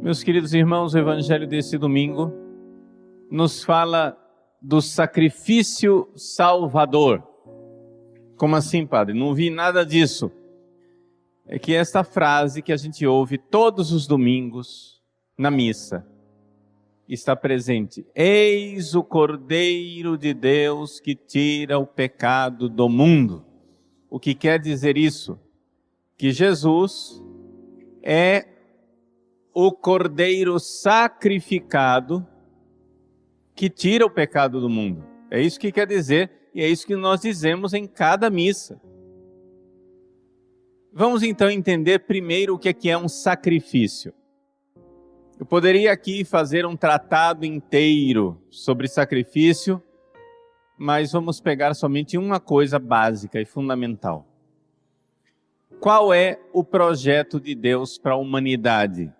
Meus queridos irmãos, o evangelho desse domingo nos fala do sacrifício salvador. Como assim, padre? Não vi nada disso. É que esta frase que a gente ouve todos os domingos na missa está presente. Eis o Cordeiro de Deus que tira o pecado do mundo. O que quer dizer isso? Que Jesus é o cordeiro sacrificado que tira o pecado do mundo. É isso que quer dizer e é isso que nós dizemos em cada missa. Vamos então entender primeiro o que é, é um sacrifício. Eu poderia aqui fazer um tratado inteiro sobre sacrifício, mas vamos pegar somente uma coisa básica e fundamental. Qual é o projeto de Deus para a humanidade?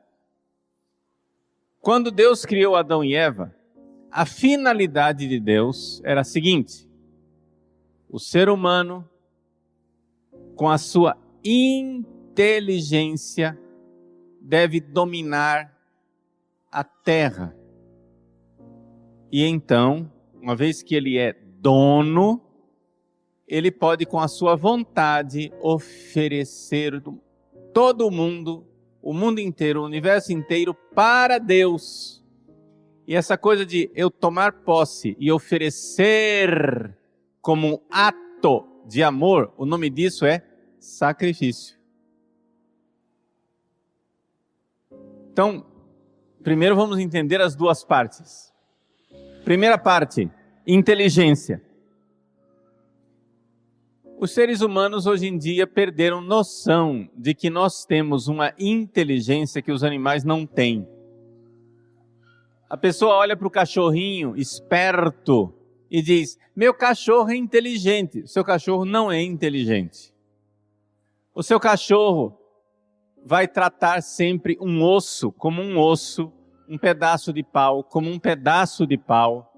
Quando Deus criou Adão e Eva, a finalidade de Deus era a seguinte: o ser humano, com a sua inteligência, deve dominar a terra. E então, uma vez que ele é dono, ele pode, com a sua vontade, oferecer todo mundo o mundo inteiro, o universo inteiro para Deus. E essa coisa de eu tomar posse e oferecer como um ato de amor, o nome disso é sacrifício. Então, primeiro vamos entender as duas partes. Primeira parte, inteligência. Os seres humanos hoje em dia perderam noção de que nós temos uma inteligência que os animais não têm. A pessoa olha para o cachorrinho esperto e diz: Meu cachorro é inteligente. Seu cachorro não é inteligente. O seu cachorro vai tratar sempre um osso como um osso, um pedaço de pau como um pedaço de pau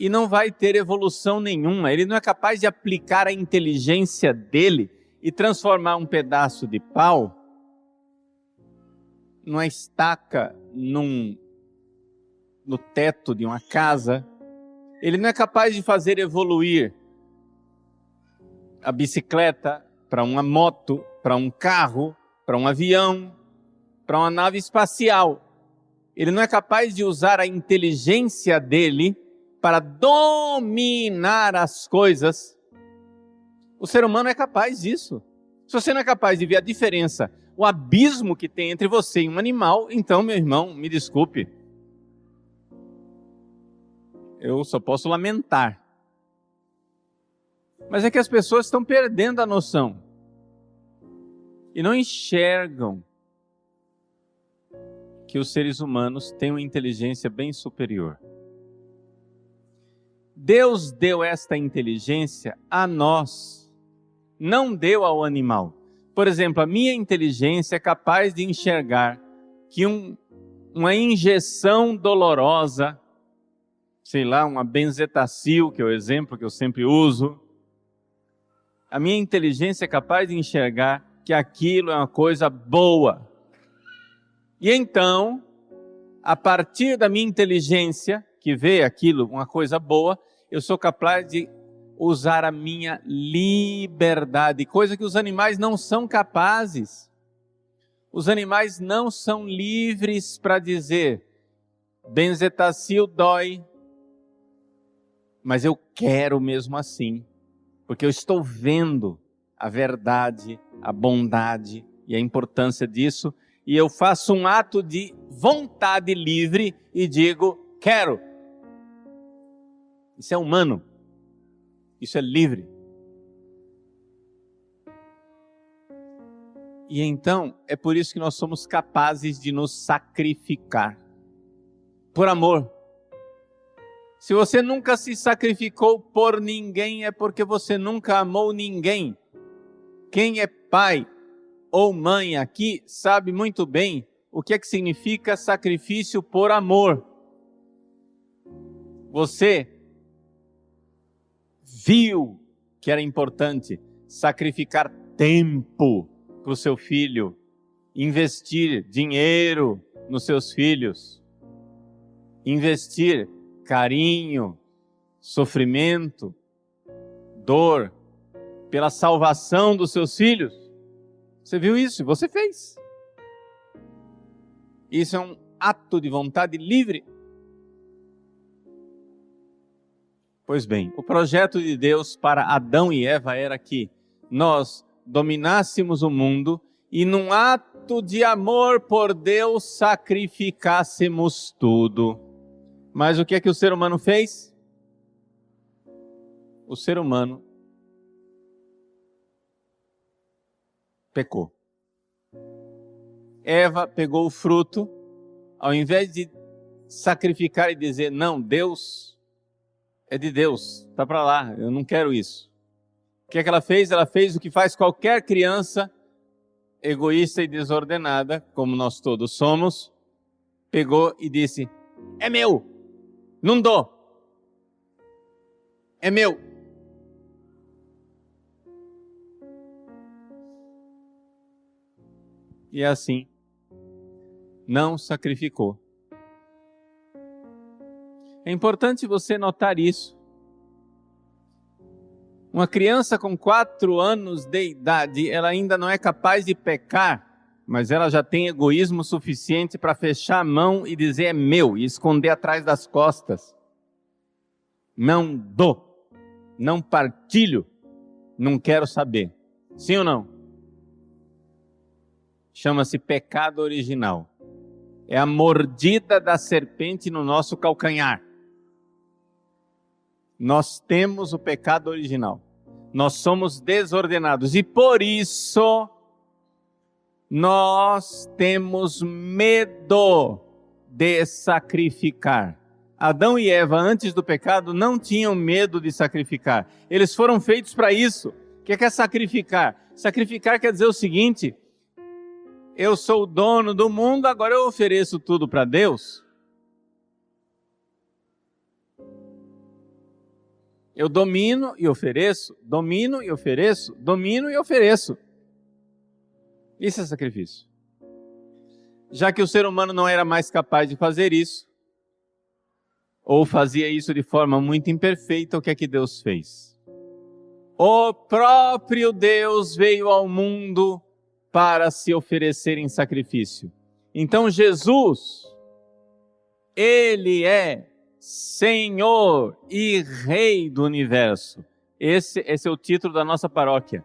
e não vai ter evolução nenhuma. Ele não é capaz de aplicar a inteligência dele e transformar um pedaço de pau numa estaca num, no teto de uma casa. Ele não é capaz de fazer evoluir a bicicleta para uma moto, para um carro, para um avião, para uma nave espacial. Ele não é capaz de usar a inteligência dele para dominar as coisas, o ser humano é capaz disso. Se você não é capaz de ver a diferença, o abismo que tem entre você e um animal, então, meu irmão, me desculpe. Eu só posso lamentar. Mas é que as pessoas estão perdendo a noção e não enxergam que os seres humanos têm uma inteligência bem superior. Deus deu esta inteligência a nós, não deu ao animal. Por exemplo, a minha inteligência é capaz de enxergar que um, uma injeção dolorosa, sei lá, uma benzetacil, que é o exemplo que eu sempre uso, a minha inteligência é capaz de enxergar que aquilo é uma coisa boa. E então, a partir da minha inteligência, que vê aquilo uma coisa boa, eu sou capaz de usar a minha liberdade, coisa que os animais não são capazes. Os animais não são livres para dizer, benzetacil dói, mas eu quero mesmo assim, porque eu estou vendo a verdade, a bondade e a importância disso, e eu faço um ato de vontade livre e digo, quero. Isso é humano. Isso é livre. E então, é por isso que nós somos capazes de nos sacrificar. Por amor. Se você nunca se sacrificou por ninguém, é porque você nunca amou ninguém. Quem é pai ou mãe aqui sabe muito bem o que é que significa sacrifício por amor. Você viu que era importante sacrificar tempo para o seu filho investir dinheiro nos seus filhos, investir carinho, sofrimento, dor, pela salvação dos seus filhos. Você viu isso? Você fez. Isso é um ato de vontade livre. Pois bem, o projeto de Deus para Adão e Eva era que nós dominássemos o mundo e, num ato de amor por Deus, sacrificássemos tudo. Mas o que é que o ser humano fez? O ser humano pecou. Eva pegou o fruto, ao invés de sacrificar e dizer, não, Deus é de Deus, tá para lá, eu não quero isso. O que é que ela fez? Ela fez o que faz qualquer criança egoísta e desordenada, como nós todos somos, pegou e disse: É meu, não dou, é meu. E é assim, não sacrificou. É importante você notar isso. Uma criança com quatro anos de idade, ela ainda não é capaz de pecar, mas ela já tem egoísmo suficiente para fechar a mão e dizer é meu e esconder atrás das costas. Não dou, não partilho, não quero saber. Sim ou não? Chama-se pecado original. É a mordida da serpente no nosso calcanhar. Nós temos o pecado original. Nós somos desordenados e por isso nós temos medo de sacrificar. Adão e Eva, antes do pecado, não tinham medo de sacrificar. Eles foram feitos para isso. O que é sacrificar? Sacrificar quer dizer o seguinte: eu sou o dono do mundo, agora eu ofereço tudo para Deus. Eu domino e ofereço, domino e ofereço, domino e ofereço. Isso é sacrifício. Já que o ser humano não era mais capaz de fazer isso, ou fazia isso de forma muito imperfeita, o que é que Deus fez? O próprio Deus veio ao mundo para se oferecer em sacrifício. Então Jesus, ele é Senhor e Rei do universo. Esse, esse é o título da nossa paróquia.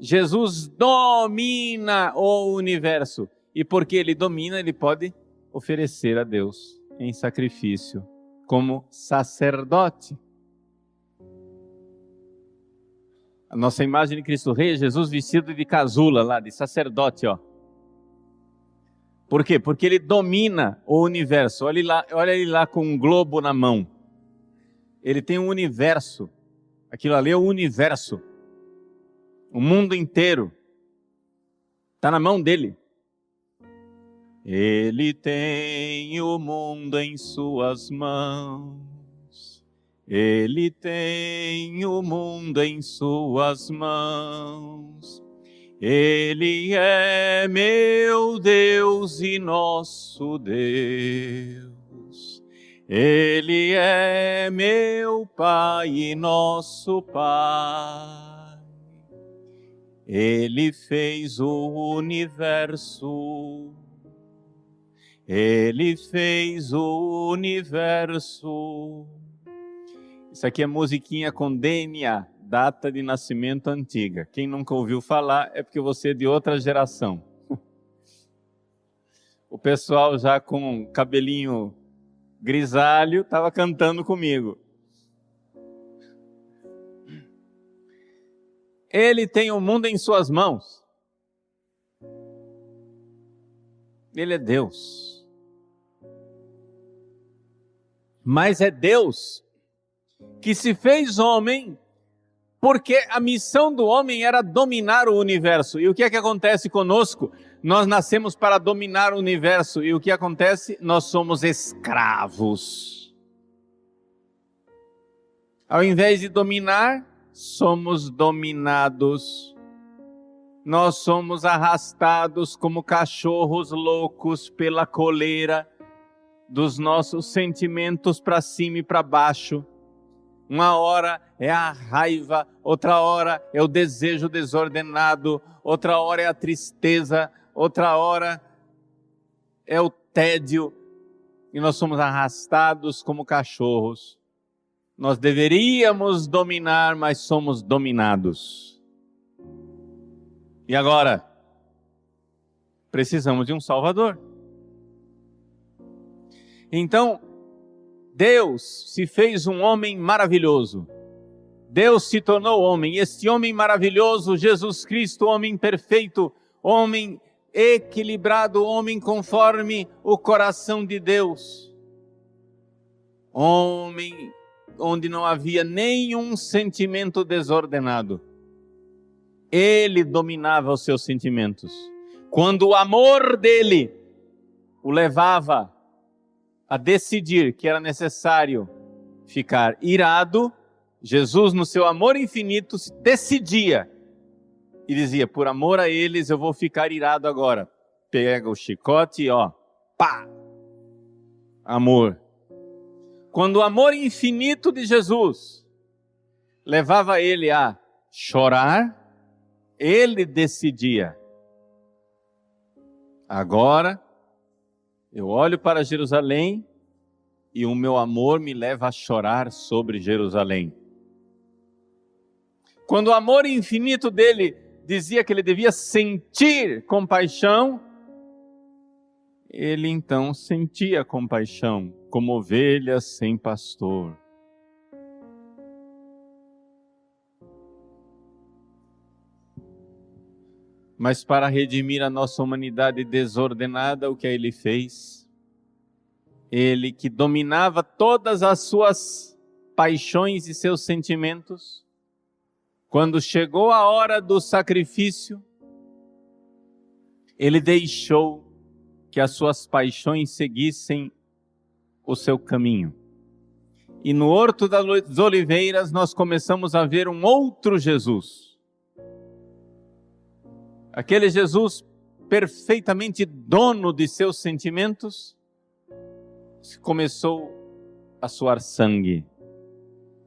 Jesus domina o universo. E porque ele domina, ele pode oferecer a Deus em sacrifício, como sacerdote. A nossa imagem de Cristo Rei é Jesus vestido de casula lá, de sacerdote, ó. Por quê? Porque ele domina o universo. Olha ele lá, olha ele lá com um globo na mão. Ele tem um universo. Aquilo ali é o universo. O mundo inteiro. Está na mão dele. Ele tem o mundo em suas mãos. Ele tem o mundo em suas mãos. Ele é meu Deus e nosso Deus. Ele é meu Pai e nosso Pai. Ele fez o universo. Ele fez o universo. Isso aqui é musiquinha com DNA data de nascimento antiga. Quem nunca ouviu falar é porque você é de outra geração. O pessoal já com cabelinho grisalho estava cantando comigo. Ele tem o mundo em suas mãos. Ele é Deus. Mas é Deus que se fez homem porque a missão do homem era dominar o universo. E o que é que acontece conosco? Nós nascemos para dominar o universo. E o que acontece? Nós somos escravos. Ao invés de dominar, somos dominados. nós somos arrastados como cachorros loucos pela coleira dos nossos sentimentos para cima e para baixo. Uma hora é a raiva, outra hora é o desejo desordenado, outra hora é a tristeza, outra hora é o tédio, e nós somos arrastados como cachorros. Nós deveríamos dominar, mas somos dominados. E agora? Precisamos de um Salvador. Então, Deus se fez um homem maravilhoso. Deus se tornou homem. Este homem maravilhoso, Jesus Cristo, homem perfeito, homem equilibrado, homem conforme o coração de Deus. Homem onde não havia nenhum sentimento desordenado. Ele dominava os seus sentimentos. Quando o amor dele o levava a decidir que era necessário ficar irado, Jesus, no seu amor infinito, decidia e dizia: Por amor a eles eu vou ficar irado agora. Pega o chicote e ó, pá! Amor. Quando o amor infinito de Jesus levava ele a chorar, ele decidia: agora eu olho para Jerusalém e o meu amor me leva a chorar sobre Jerusalém. Quando o amor infinito dele dizia que ele devia sentir compaixão, ele então sentia compaixão, como ovelha sem pastor. Mas para redimir a nossa humanidade desordenada, o que ele fez? Ele que dominava todas as suas paixões e seus sentimentos, quando chegou a hora do sacrifício, ele deixou que as suas paixões seguissem o seu caminho. E no Horto das Oliveiras nós começamos a ver um outro Jesus. Aquele Jesus perfeitamente dono de seus sentimentos, começou a suar sangue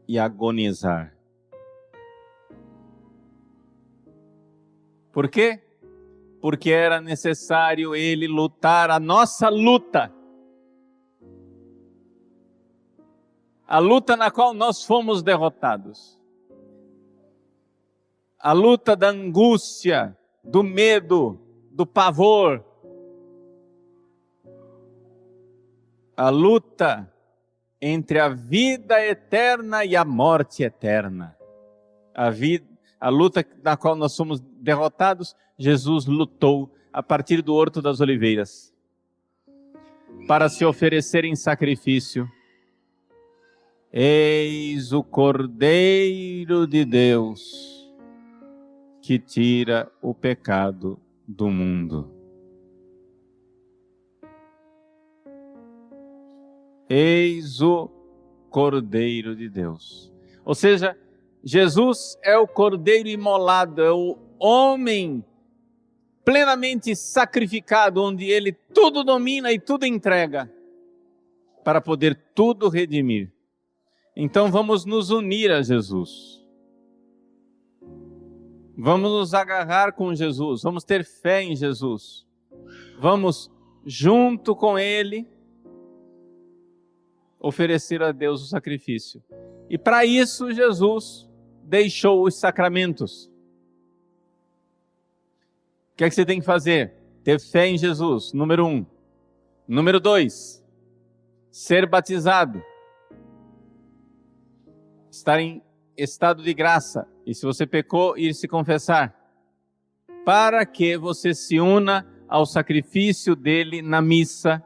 e a agonizar. Por quê? Porque era necessário ele lutar a nossa luta. A luta na qual nós fomos derrotados. A luta da angústia, do medo, do pavor. A luta entre a vida eterna e a morte eterna. A vida a luta na qual nós somos derrotados, Jesus lutou a partir do Horto das Oliveiras para se oferecer em sacrifício. Eis o Cordeiro de Deus que tira o pecado do mundo. Eis o Cordeiro de Deus. Ou seja, Jesus é o cordeiro imolado, é o homem plenamente sacrificado, onde ele tudo domina e tudo entrega, para poder tudo redimir. Então vamos nos unir a Jesus. Vamos nos agarrar com Jesus, vamos ter fé em Jesus. Vamos, junto com Ele, oferecer a Deus o sacrifício. E para isso, Jesus deixou os sacramentos. O que é que você tem que fazer? Ter fé em Jesus, número um. Número dois, ser batizado. Estar em estado de graça. E se você pecou, ir se confessar. Para que você se una ao sacrifício dele na missa.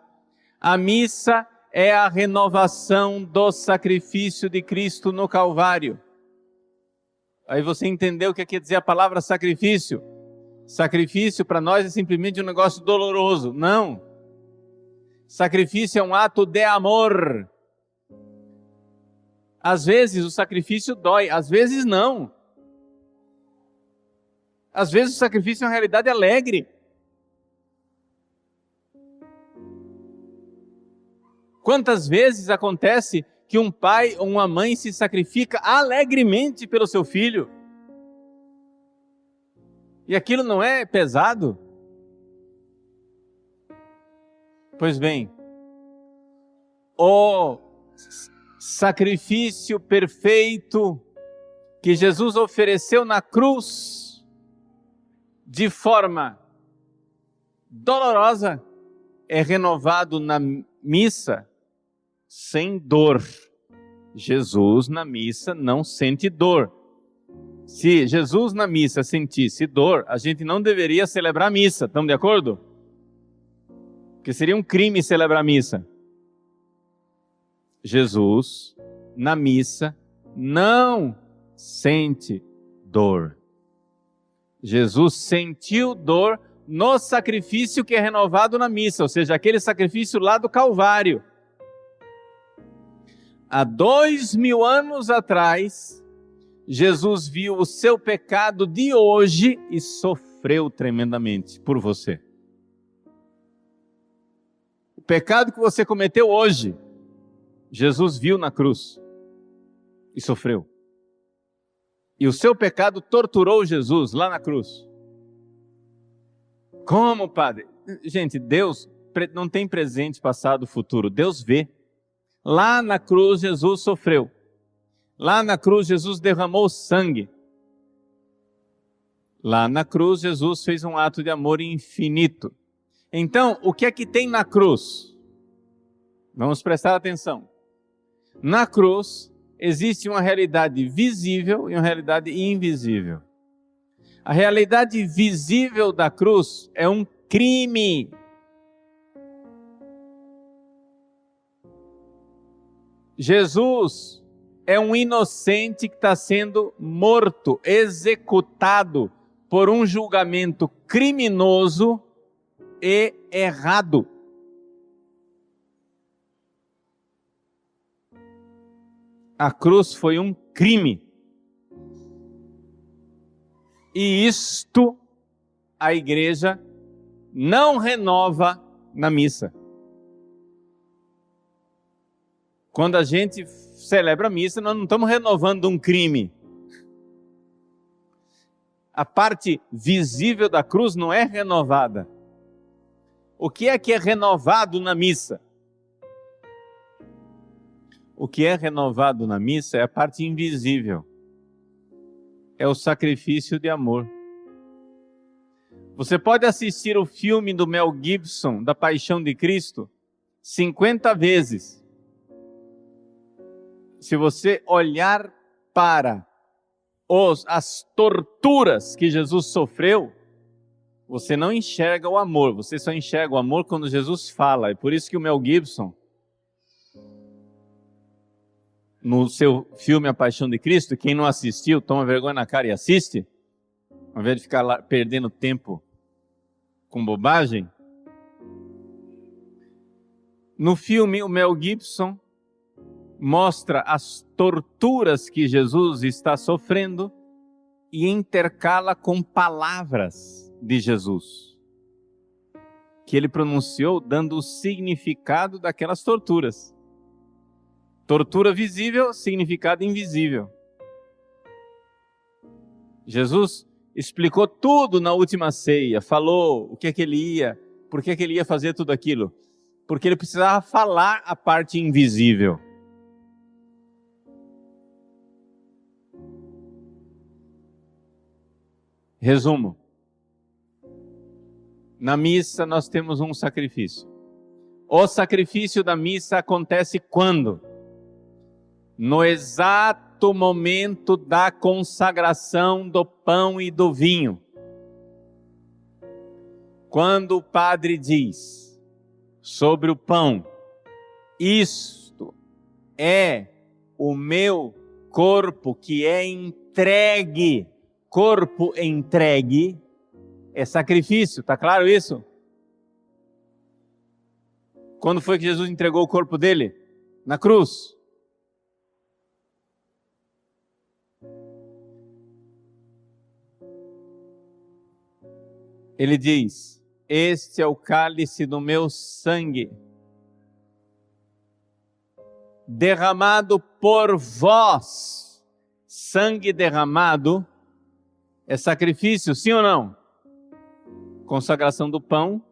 A missa é a renovação do sacrifício de Cristo no Calvário. Aí você entendeu o que quer dizer a palavra sacrifício. Sacrifício para nós é simplesmente um negócio doloroso. Não. Sacrifício é um ato de amor. Às vezes o sacrifício dói, às vezes não. Às vezes o sacrifício é uma realidade alegre. Quantas vezes acontece que um pai ou uma mãe se sacrifica alegremente pelo seu filho? E aquilo não é pesado? Pois bem, o sacrifício perfeito que Jesus ofereceu na cruz de forma dolorosa é renovado na missa sem dor. Jesus na missa não sente dor. Se Jesus na missa sentisse dor, a gente não deveria celebrar missa, estamos de acordo? Porque seria um crime celebrar missa. Jesus na missa não sente dor. Jesus sentiu dor no sacrifício que é renovado na missa, ou seja, aquele sacrifício lá do Calvário. Há dois mil anos atrás, Jesus viu o seu pecado de hoje e sofreu tremendamente por você. O pecado que você cometeu hoje, Jesus viu na cruz e sofreu. E o seu pecado torturou Jesus lá na cruz. Como, padre? Gente, Deus não tem presente, passado, futuro. Deus vê. Lá na cruz, Jesus sofreu. Lá na cruz, Jesus derramou sangue. Lá na cruz, Jesus fez um ato de amor infinito. Então, o que é que tem na cruz? Vamos prestar atenção. Na cruz, existe uma realidade visível e uma realidade invisível. A realidade visível da cruz é um crime. Jesus é um inocente que está sendo morto, executado por um julgamento criminoso e errado. A cruz foi um crime. E isto a igreja não renova na missa. Quando a gente celebra a missa, nós não estamos renovando um crime. A parte visível da cruz não é renovada. O que é que é renovado na missa? O que é renovado na missa é a parte invisível é o sacrifício de amor. Você pode assistir o filme do Mel Gibson, da Paixão de Cristo, 50 vezes. Se você olhar para os, as torturas que Jesus sofreu, você não enxerga o amor, você só enxerga o amor quando Jesus fala. É por isso que o Mel Gibson, no seu filme A Paixão de Cristo. Quem não assistiu, toma vergonha na cara e assiste, ao invés de ficar lá perdendo tempo com bobagem. No filme, o Mel Gibson mostra as torturas que Jesus está sofrendo e intercala com palavras de Jesus que ele pronunciou, dando o significado daquelas torturas. Tortura visível, significado invisível. Jesus explicou tudo na última ceia, falou o que é que ele ia, por que é que ele ia fazer tudo aquilo. Porque ele precisava falar a parte invisível. Resumo. Na missa nós temos um sacrifício. O sacrifício da missa acontece quando? No exato momento da consagração do pão e do vinho. Quando o padre diz sobre o pão, isto é o meu corpo que é entregue, corpo entregue, é sacrifício, tá claro isso? Quando foi que Jesus entregou o corpo dele? Na cruz. Ele diz: Este é o cálice do meu sangue, derramado por vós. Sangue derramado é sacrifício, sim ou não? Consagração do pão,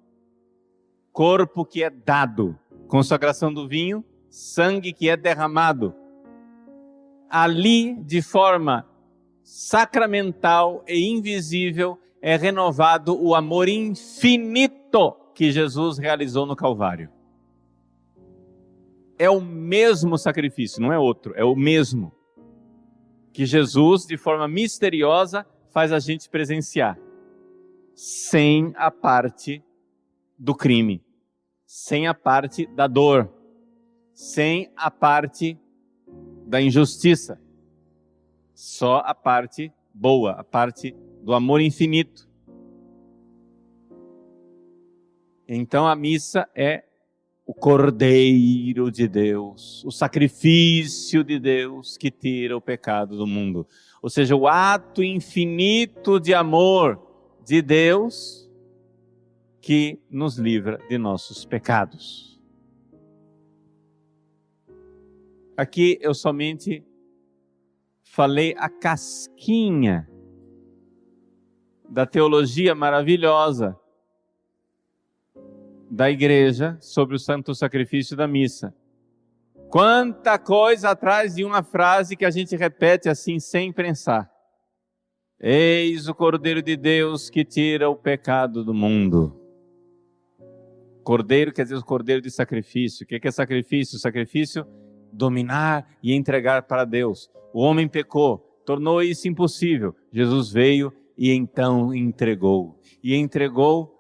corpo que é dado. Consagração do vinho, sangue que é derramado. Ali, de forma sacramental e invisível, é renovado o amor infinito que Jesus realizou no Calvário. É o mesmo sacrifício, não é outro, é o mesmo. Que Jesus, de forma misteriosa, faz a gente presenciar, sem a parte do crime, sem a parte da dor, sem a parte da injustiça, só a parte boa, a parte do amor infinito. Então a missa é o Cordeiro de Deus, o sacrifício de Deus que tira o pecado do mundo. Ou seja, o ato infinito de amor de Deus que nos livra de nossos pecados. Aqui eu somente falei a casquinha da teologia maravilhosa da igreja sobre o santo sacrifício da missa. Quanta coisa atrás de uma frase que a gente repete assim sem pensar. Eis o Cordeiro de Deus que tira o pecado do mundo. Cordeiro quer dizer o cordeiro de sacrifício. O que é sacrifício? Sacrifício, dominar e entregar para Deus. O homem pecou, tornou isso impossível. Jesus veio e então entregou. E entregou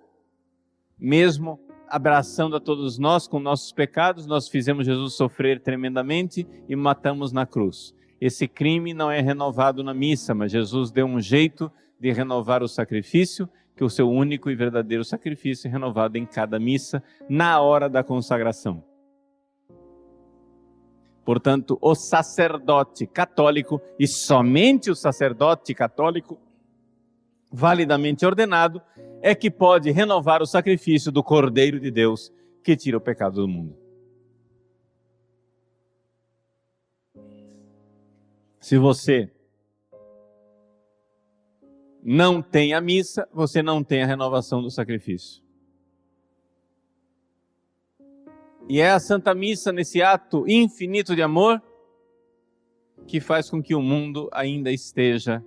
mesmo abraçando a todos nós com nossos pecados, nós fizemos Jesus sofrer tremendamente e matamos na cruz. Esse crime não é renovado na missa, mas Jesus deu um jeito de renovar o sacrifício, que o seu único e verdadeiro sacrifício é renovado em cada missa, na hora da consagração. Portanto, o sacerdote católico, e somente o sacerdote católico, validamente ordenado, é que pode renovar o sacrifício do Cordeiro de Deus que tira o pecado do mundo. Se você não tem a missa, você não tem a renovação do sacrifício. E é a Santa Missa, nesse ato infinito de amor, que faz com que o mundo ainda esteja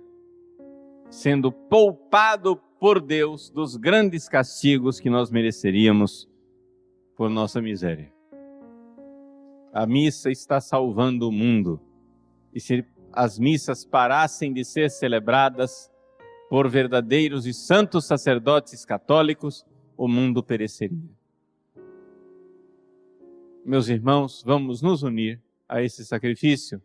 sendo poupado por Deus dos grandes castigos que nós mereceríamos por nossa miséria. A missa está salvando o mundo. E se as missas parassem de ser celebradas por verdadeiros e santos sacerdotes católicos, o mundo pereceria. Meus irmãos, vamos nos unir a esse sacrifício.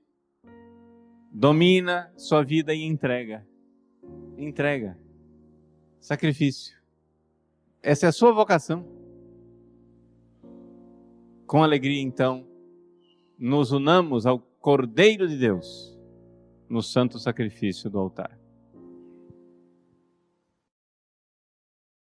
Domina sua vida e entrega. Entrega sacrifício. Essa é a sua vocação. Com alegria, então, nos unamos ao Cordeiro de Deus no santo sacrifício do altar.